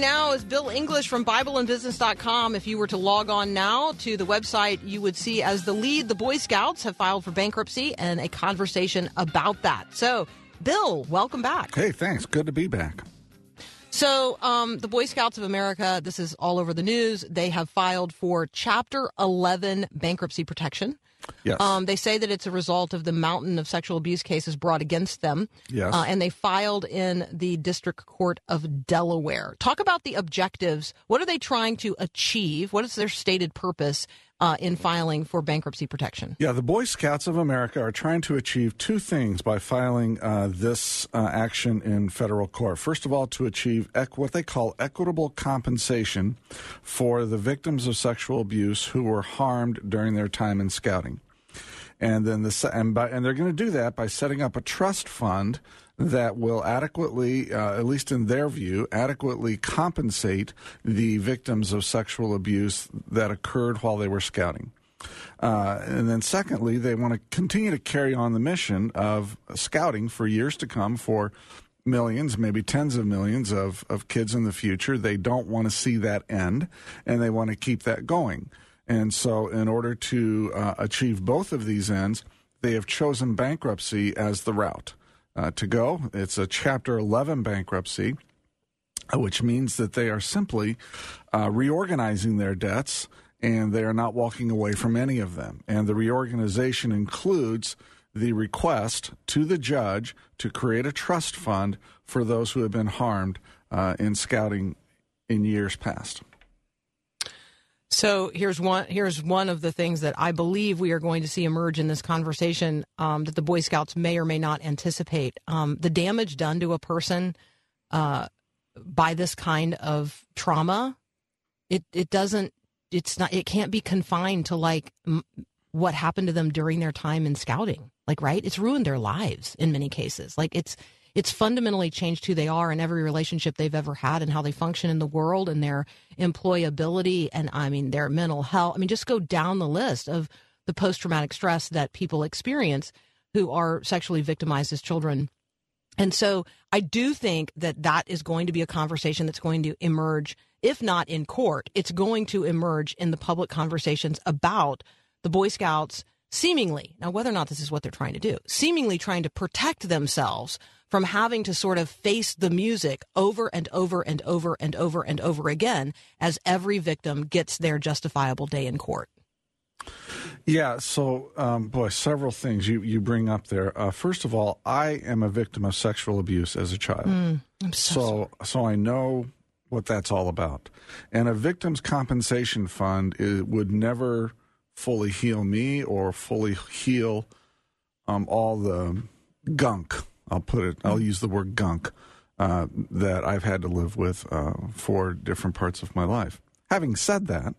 now is Bill English from BibleandBusiness.com. If you were to log on now to the website, you would see as the lead, the Boy Scouts have filed for bankruptcy and a conversation about that. So, Bill, welcome back. Hey, thanks. Good to be back. So, um, the Boy Scouts of America, this is all over the news. They have filed for Chapter 11 bankruptcy protection. Yes. Um, they say that it's a result of the mountain of sexual abuse cases brought against them. Yes. Uh, and they filed in the District Court of Delaware. Talk about the objectives. What are they trying to achieve? What is their stated purpose uh, in filing for bankruptcy protection? Yeah, the Boy Scouts of America are trying to achieve two things by filing uh, this uh, action in federal court. First of all, to achieve equ- what they call equitable compensation for the victims of sexual abuse who were harmed during their time in scouting. And then the and by and they're going to do that by setting up a trust fund that will adequately, uh, at least in their view, adequately compensate the victims of sexual abuse that occurred while they were scouting. Uh, and then, secondly, they want to continue to carry on the mission of scouting for years to come for millions, maybe tens of millions of, of kids in the future. They don't want to see that end, and they want to keep that going. And so, in order to uh, achieve both of these ends, they have chosen bankruptcy as the route uh, to go. It's a Chapter 11 bankruptcy, uh, which means that they are simply uh, reorganizing their debts and they are not walking away from any of them. And the reorganization includes the request to the judge to create a trust fund for those who have been harmed uh, in scouting in years past. So here's one here's one of the things that I believe we are going to see emerge in this conversation um, that the Boy Scouts may or may not anticipate. Um, the damage done to a person uh, by this kind of trauma, it it doesn't it's not it can't be confined to like m- what happened to them during their time in scouting. Like right, it's ruined their lives in many cases. Like it's it's fundamentally changed who they are in every relationship they've ever had and how they function in the world and their employability and I mean their mental health. I mean just go down the list of the post traumatic stress that people experience who are sexually victimized as children. And so I do think that that is going to be a conversation that's going to emerge if not in court, it's going to emerge in the public conversations about the Boy Scouts seemingly, now whether or not this is what they're trying to do, seemingly trying to protect themselves from having to sort of face the music over and over and over and over and over again as every victim gets their justifiable day in court. Yeah, so um, boy, several things you, you bring up there. Uh, first of all, I am a victim of sexual abuse as a child, mm, so, so so I know what that's all about. And a victim's compensation fund is, would never fully heal me or fully heal um, all the gunk. I'll put it. I'll use the word gunk uh, that I've had to live with uh, for different parts of my life. Having said that,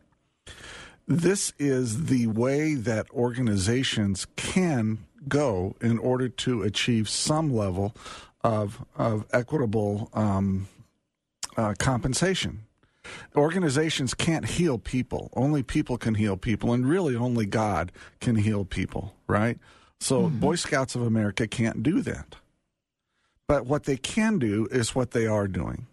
this is the way that organizations can go in order to achieve some level of of equitable um, uh, compensation. Organizations can't heal people. Only people can heal people, and really only God can heal people, right? So, mm-hmm. Boy Scouts of America can't do that. But what they can do is what they are doing.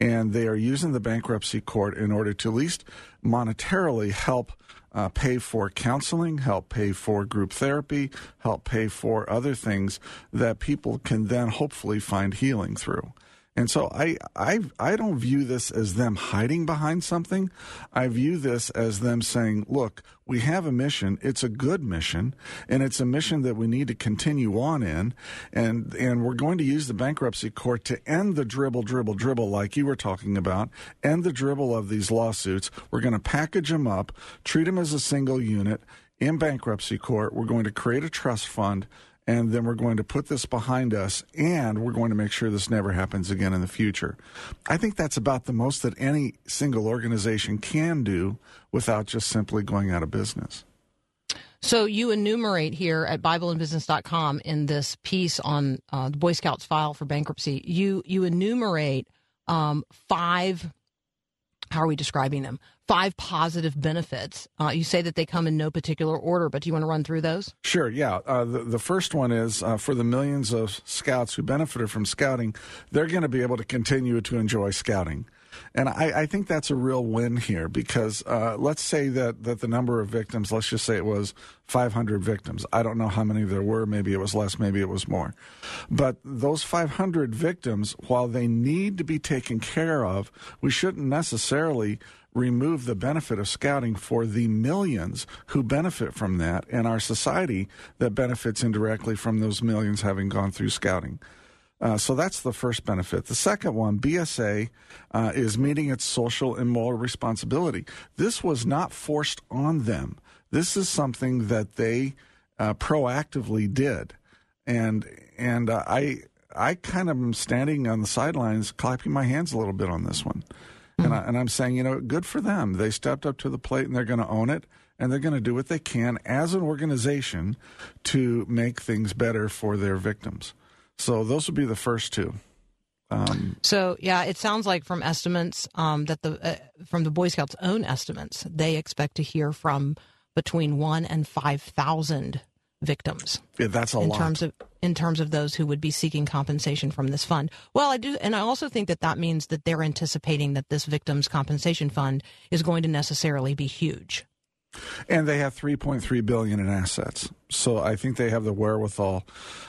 And they are using the bankruptcy court in order to at least monetarily help uh, pay for counseling, help pay for group therapy, help pay for other things that people can then hopefully find healing through. And so I, I, I don't view this as them hiding behind something. I view this as them saying, look, we have a mission. It's a good mission and it's a mission that we need to continue on in. And, and we're going to use the bankruptcy court to end the dribble, dribble, dribble, like you were talking about, end the dribble of these lawsuits. We're going to package them up, treat them as a single unit in bankruptcy court. We're going to create a trust fund and then we're going to put this behind us and we're going to make sure this never happens again in the future. I think that's about the most that any single organization can do without just simply going out of business. So you enumerate here at BibleandBusiness.com in this piece on uh, the Boy Scouts file for bankruptcy. You you enumerate um, five. How are we describing them? five positive benefits. Uh, you say that they come in no particular order, but do you want to run through those? Sure, yeah. Uh, the, the first one is uh, for the millions of scouts who benefited from scouting, they're going to be able to continue to enjoy scouting. And I, I think that's a real win here because uh, let's say that, that the number of victims, let's just say it was 500 victims. I don't know how many there were. Maybe it was less, maybe it was more. But those 500 victims, while they need to be taken care of, we shouldn't necessarily remove the benefit of scouting for the millions who benefit from that and our society that benefits indirectly from those millions having gone through scouting. Uh, so that's the first benefit. The second one, BSA, uh, is meeting its social and moral responsibility. This was not forced on them. This is something that they uh, proactively did, and and uh, I I kind of am standing on the sidelines, clapping my hands a little bit on this one. And, I, and I'm saying, you know, good for them. They stepped up to the plate and they're going to own it and they're going to do what they can as an organization to make things better for their victims. So those would be the first two. Um, so yeah, it sounds like from estimates um, that the uh, from the Boy Scouts' own estimates, they expect to hear from between one and five thousand victims. Yeah, that's a in lot. terms of in terms of those who would be seeking compensation from this fund. Well, I do, and I also think that that means that they're anticipating that this victims compensation fund is going to necessarily be huge. And they have 3.3 billion in assets, so I think they have the wherewithal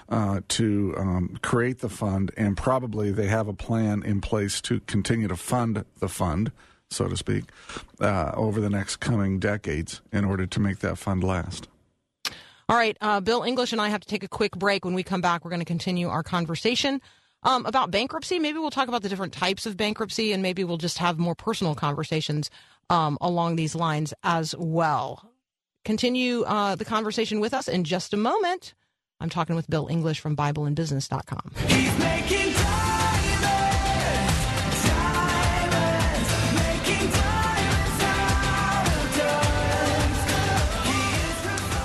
uh, to um, create the fund, and probably they have a plan in place to continue to fund the fund, so to speak, uh, over the next coming decades in order to make that fund last. All right, uh, Bill English and I have to take a quick break. When we come back, we're going to continue our conversation um, about bankruptcy. Maybe we'll talk about the different types of bankruptcy, and maybe we'll just have more personal conversations um, along these lines as well. Continue uh, the conversation with us in just a moment. I'm talking with Bill English from BibleandBusiness.com. He's making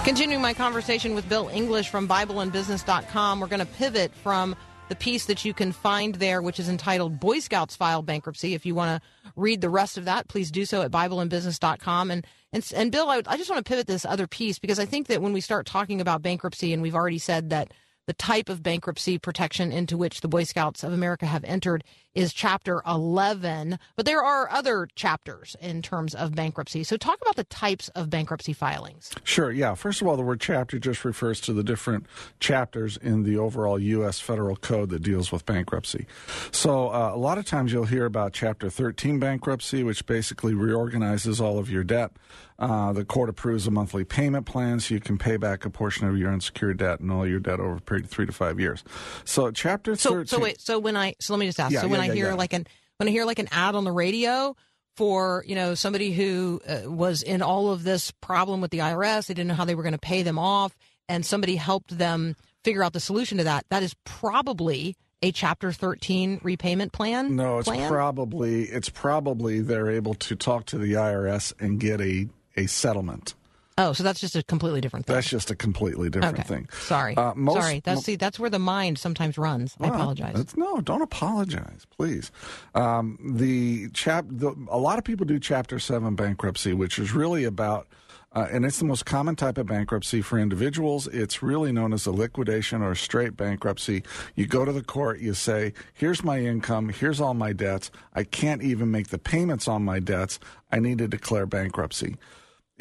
Continuing my conversation with Bill English from BibleandBusiness.com, we're going to pivot from the piece that you can find there, which is entitled Boy Scouts File Bankruptcy. If you want to read the rest of that, please do so at BibleandBusiness.com. And, and, and Bill, I, I just want to pivot this other piece because I think that when we start talking about bankruptcy, and we've already said that the type of bankruptcy protection into which the Boy Scouts of America have entered is Chapter 11, but there are other chapters in terms of bankruptcy. So, talk about the types of bankruptcy filings. Sure, yeah. First of all, the word chapter just refers to the different chapters in the overall U.S. federal code that deals with bankruptcy. So, uh, a lot of times you'll hear about Chapter 13 bankruptcy, which basically reorganizes all of your debt. Uh, the court approves a monthly payment plan so you can pay back a portion of your unsecured debt and all your debt over a period of three to five years. So, Chapter 13. So, so wait, so when I, so let me just ask. Yeah, so, when I hear yeah. like an when I hear like an ad on the radio for you know somebody who uh, was in all of this problem with the IRS, they didn't know how they were going to pay them off, and somebody helped them figure out the solution to that. That is probably a Chapter 13 repayment plan. No, it's plan? probably it's probably they're able to talk to the IRS and get a a settlement. Oh, so that's just a completely different thing. That's just a completely different okay. thing. Sorry, uh, most, Sorry. That's see, that's where the mind sometimes runs. Well, I apologize. No, don't apologize, please. Um, the chap, the, a lot of people do Chapter Seven bankruptcy, which is really about. Uh, and it's the most common type of bankruptcy for individuals. It's really known as a liquidation or straight bankruptcy. You go to the court, you say, Here's my income, here's all my debts. I can't even make the payments on my debts. I need to declare bankruptcy.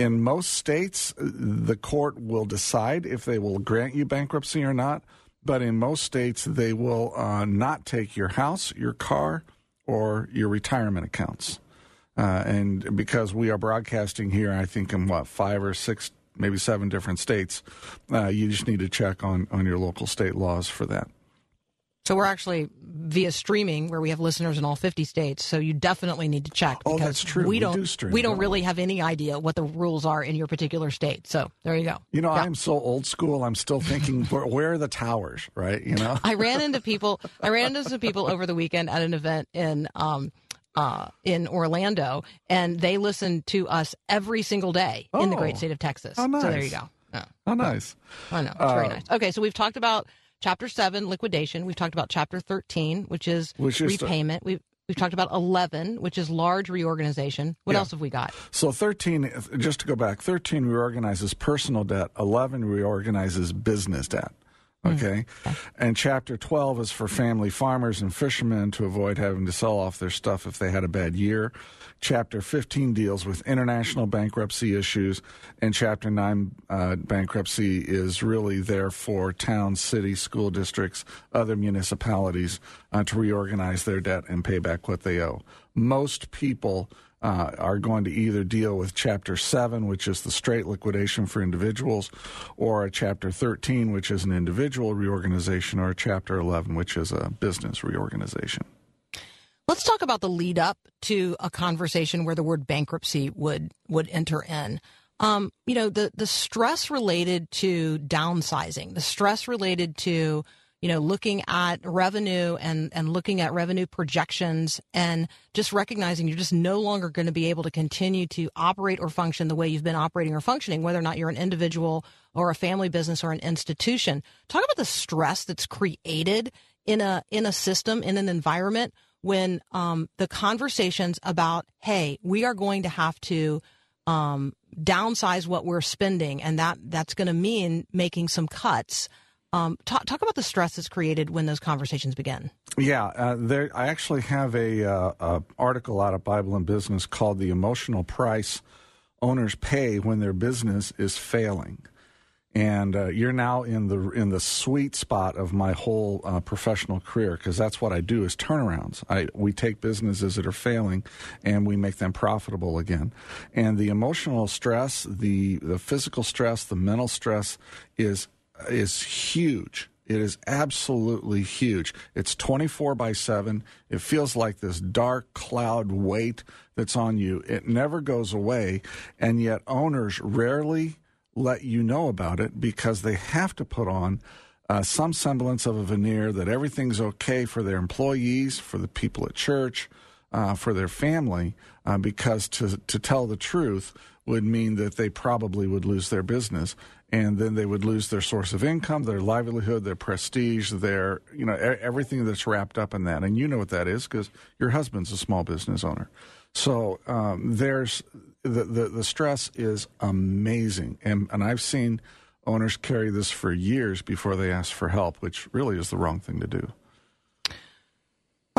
In most states, the court will decide if they will grant you bankruptcy or not. But in most states, they will uh, not take your house, your car, or your retirement accounts. Uh, and because we are broadcasting here, I think in what, five or six, maybe seven different states, uh, you just need to check on, on your local state laws for that. So we're actually via streaming where we have listeners in all 50 states. So you definitely need to check. Oh, that's true. We, don't. do stream, we don't really have any idea what the rules are in your particular state. So there you go. You know, yeah. I'm so old school. I'm still thinking, where, are the towers? Right? You know. I ran into people. I ran into some people over the weekend at an event in. Um, uh, in Orlando, and they listened to us every single day oh. in the great oh. state of Texas. Oh, nice. So there you go. Yeah. Oh, nice. I know. It's uh, very nice. Okay, so we've talked about Chapter 7, liquidation. We've talked about Chapter 13, which is which repayment. We've We've talked about 11, which is large reorganization. What yeah. else have we got? So 13, just to go back, 13 reorganizes personal debt, 11 reorganizes business debt. Okay. okay. And chapter 12 is for family farmers and fishermen to avoid having to sell off their stuff if they had a bad year. Chapter 15 deals with international bankruptcy issues. And chapter 9 uh, bankruptcy is really there for towns, cities, school districts, other municipalities uh, to reorganize their debt and pay back what they owe. Most people uh, are going to either deal with Chapter 7, which is the straight liquidation for individuals, or a Chapter 13, which is an individual reorganization, or a Chapter 11, which is a business reorganization. Let's talk about the lead up to a conversation where the word bankruptcy would would enter in. Um, you know, the the stress related to downsizing, the stress related to you know, looking at revenue and, and looking at revenue projections and just recognizing you're just no longer going to be able to continue to operate or function the way you've been operating or functioning, whether or not you're an individual or a family business or an institution. Talk about the stress that's created in a in a system in an environment when um, the conversations about hey we are going to have to um, downsize what we're spending and that that's going to mean making some cuts um, talk, talk about the stress that's created when those conversations begin. Yeah, uh, there. I actually have a, uh, a, article out of Bible and Business called "The Emotional Price Owners Pay When Their Business Is Failing," and uh, you're now in the in the sweet spot of my whole uh, professional career because that's what I do is turnarounds. I we take businesses that are failing and we make them profitable again. And the emotional stress, the the physical stress, the mental stress is is huge. It is absolutely huge. It's 24 by 7. It feels like this dark cloud weight that's on you. It never goes away. And yet, owners rarely let you know about it because they have to put on uh, some semblance of a veneer that everything's okay for their employees, for the people at church, uh, for their family, uh, because to, to tell the truth would mean that they probably would lose their business and then they would lose their source of income, their livelihood, their prestige, their you know everything that's wrapped up in that. And you know what that is because your husband's a small business owner. So um, there's the, the the stress is amazing, and and I've seen owners carry this for years before they ask for help, which really is the wrong thing to do.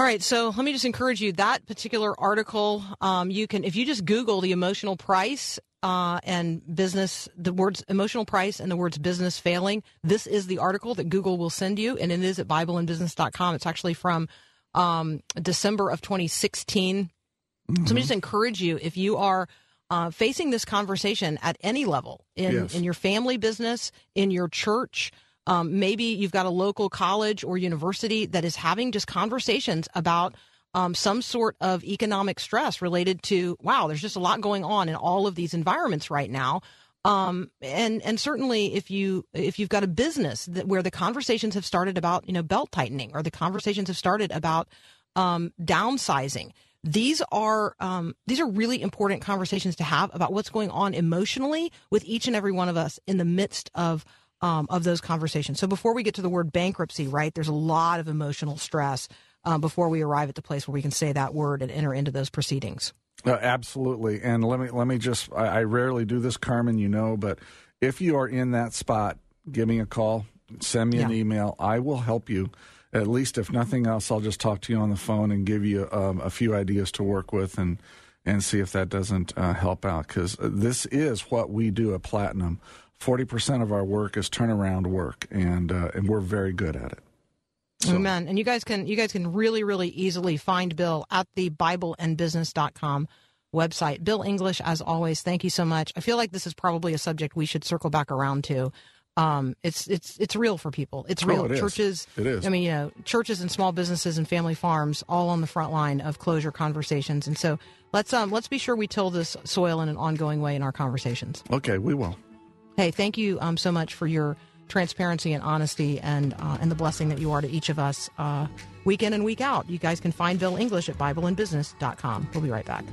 All right, so let me just encourage you. That particular article, um, you can, if you just Google the emotional price uh, and business, the words emotional price and the words business failing. This is the article that Google will send you, and it is at BibleandBusiness.com. It's actually from um, December of 2016. Mm-hmm. So let me just encourage you if you are uh, facing this conversation at any level in, yes. in your family business, in your church, um, maybe you've got a local college or university that is having just conversations about um, some sort of economic stress related to wow, there's just a lot going on in all of these environments right now. Um, and and certainly if you if you've got a business that where the conversations have started about you know belt tightening or the conversations have started about um, downsizing, these are um, these are really important conversations to have about what's going on emotionally with each and every one of us in the midst of um, of those conversations. So before we get to the word bankruptcy, right, there's a lot of emotional stress uh, before we arrive at the place where we can say that word and enter into those proceedings. Uh, absolutely. And let me let me just I, I rarely do this, Carmen, you know, but if you are in that spot, give me a call, send me yeah. an email. I will help you. At least, if nothing else, I'll just talk to you on the phone and give you um, a few ideas to work with and and see if that doesn't uh, help out. Because this is what we do at Platinum. Forty percent of our work is turnaround work, and uh, and we're very good at it. So. Amen. And you guys can you guys can really really easily find Bill at the bibleandbusiness.com website. Bill English as always. Thank you so much. I feel like this is probably a subject we should circle back around to. Um, it's it's it's real for people. It's real. Oh, it churches. Is. It is. I mean, you know, churches and small businesses and family farms all on the front line of closure conversations. And so let's um let's be sure we till this soil in an ongoing way in our conversations. Okay, we will. Hey, thank you um so much for your transparency and honesty and uh, and the blessing that you are to each of us uh, week in and week out. You guys can find Bill English at BibleandBusiness.com. We'll be right back.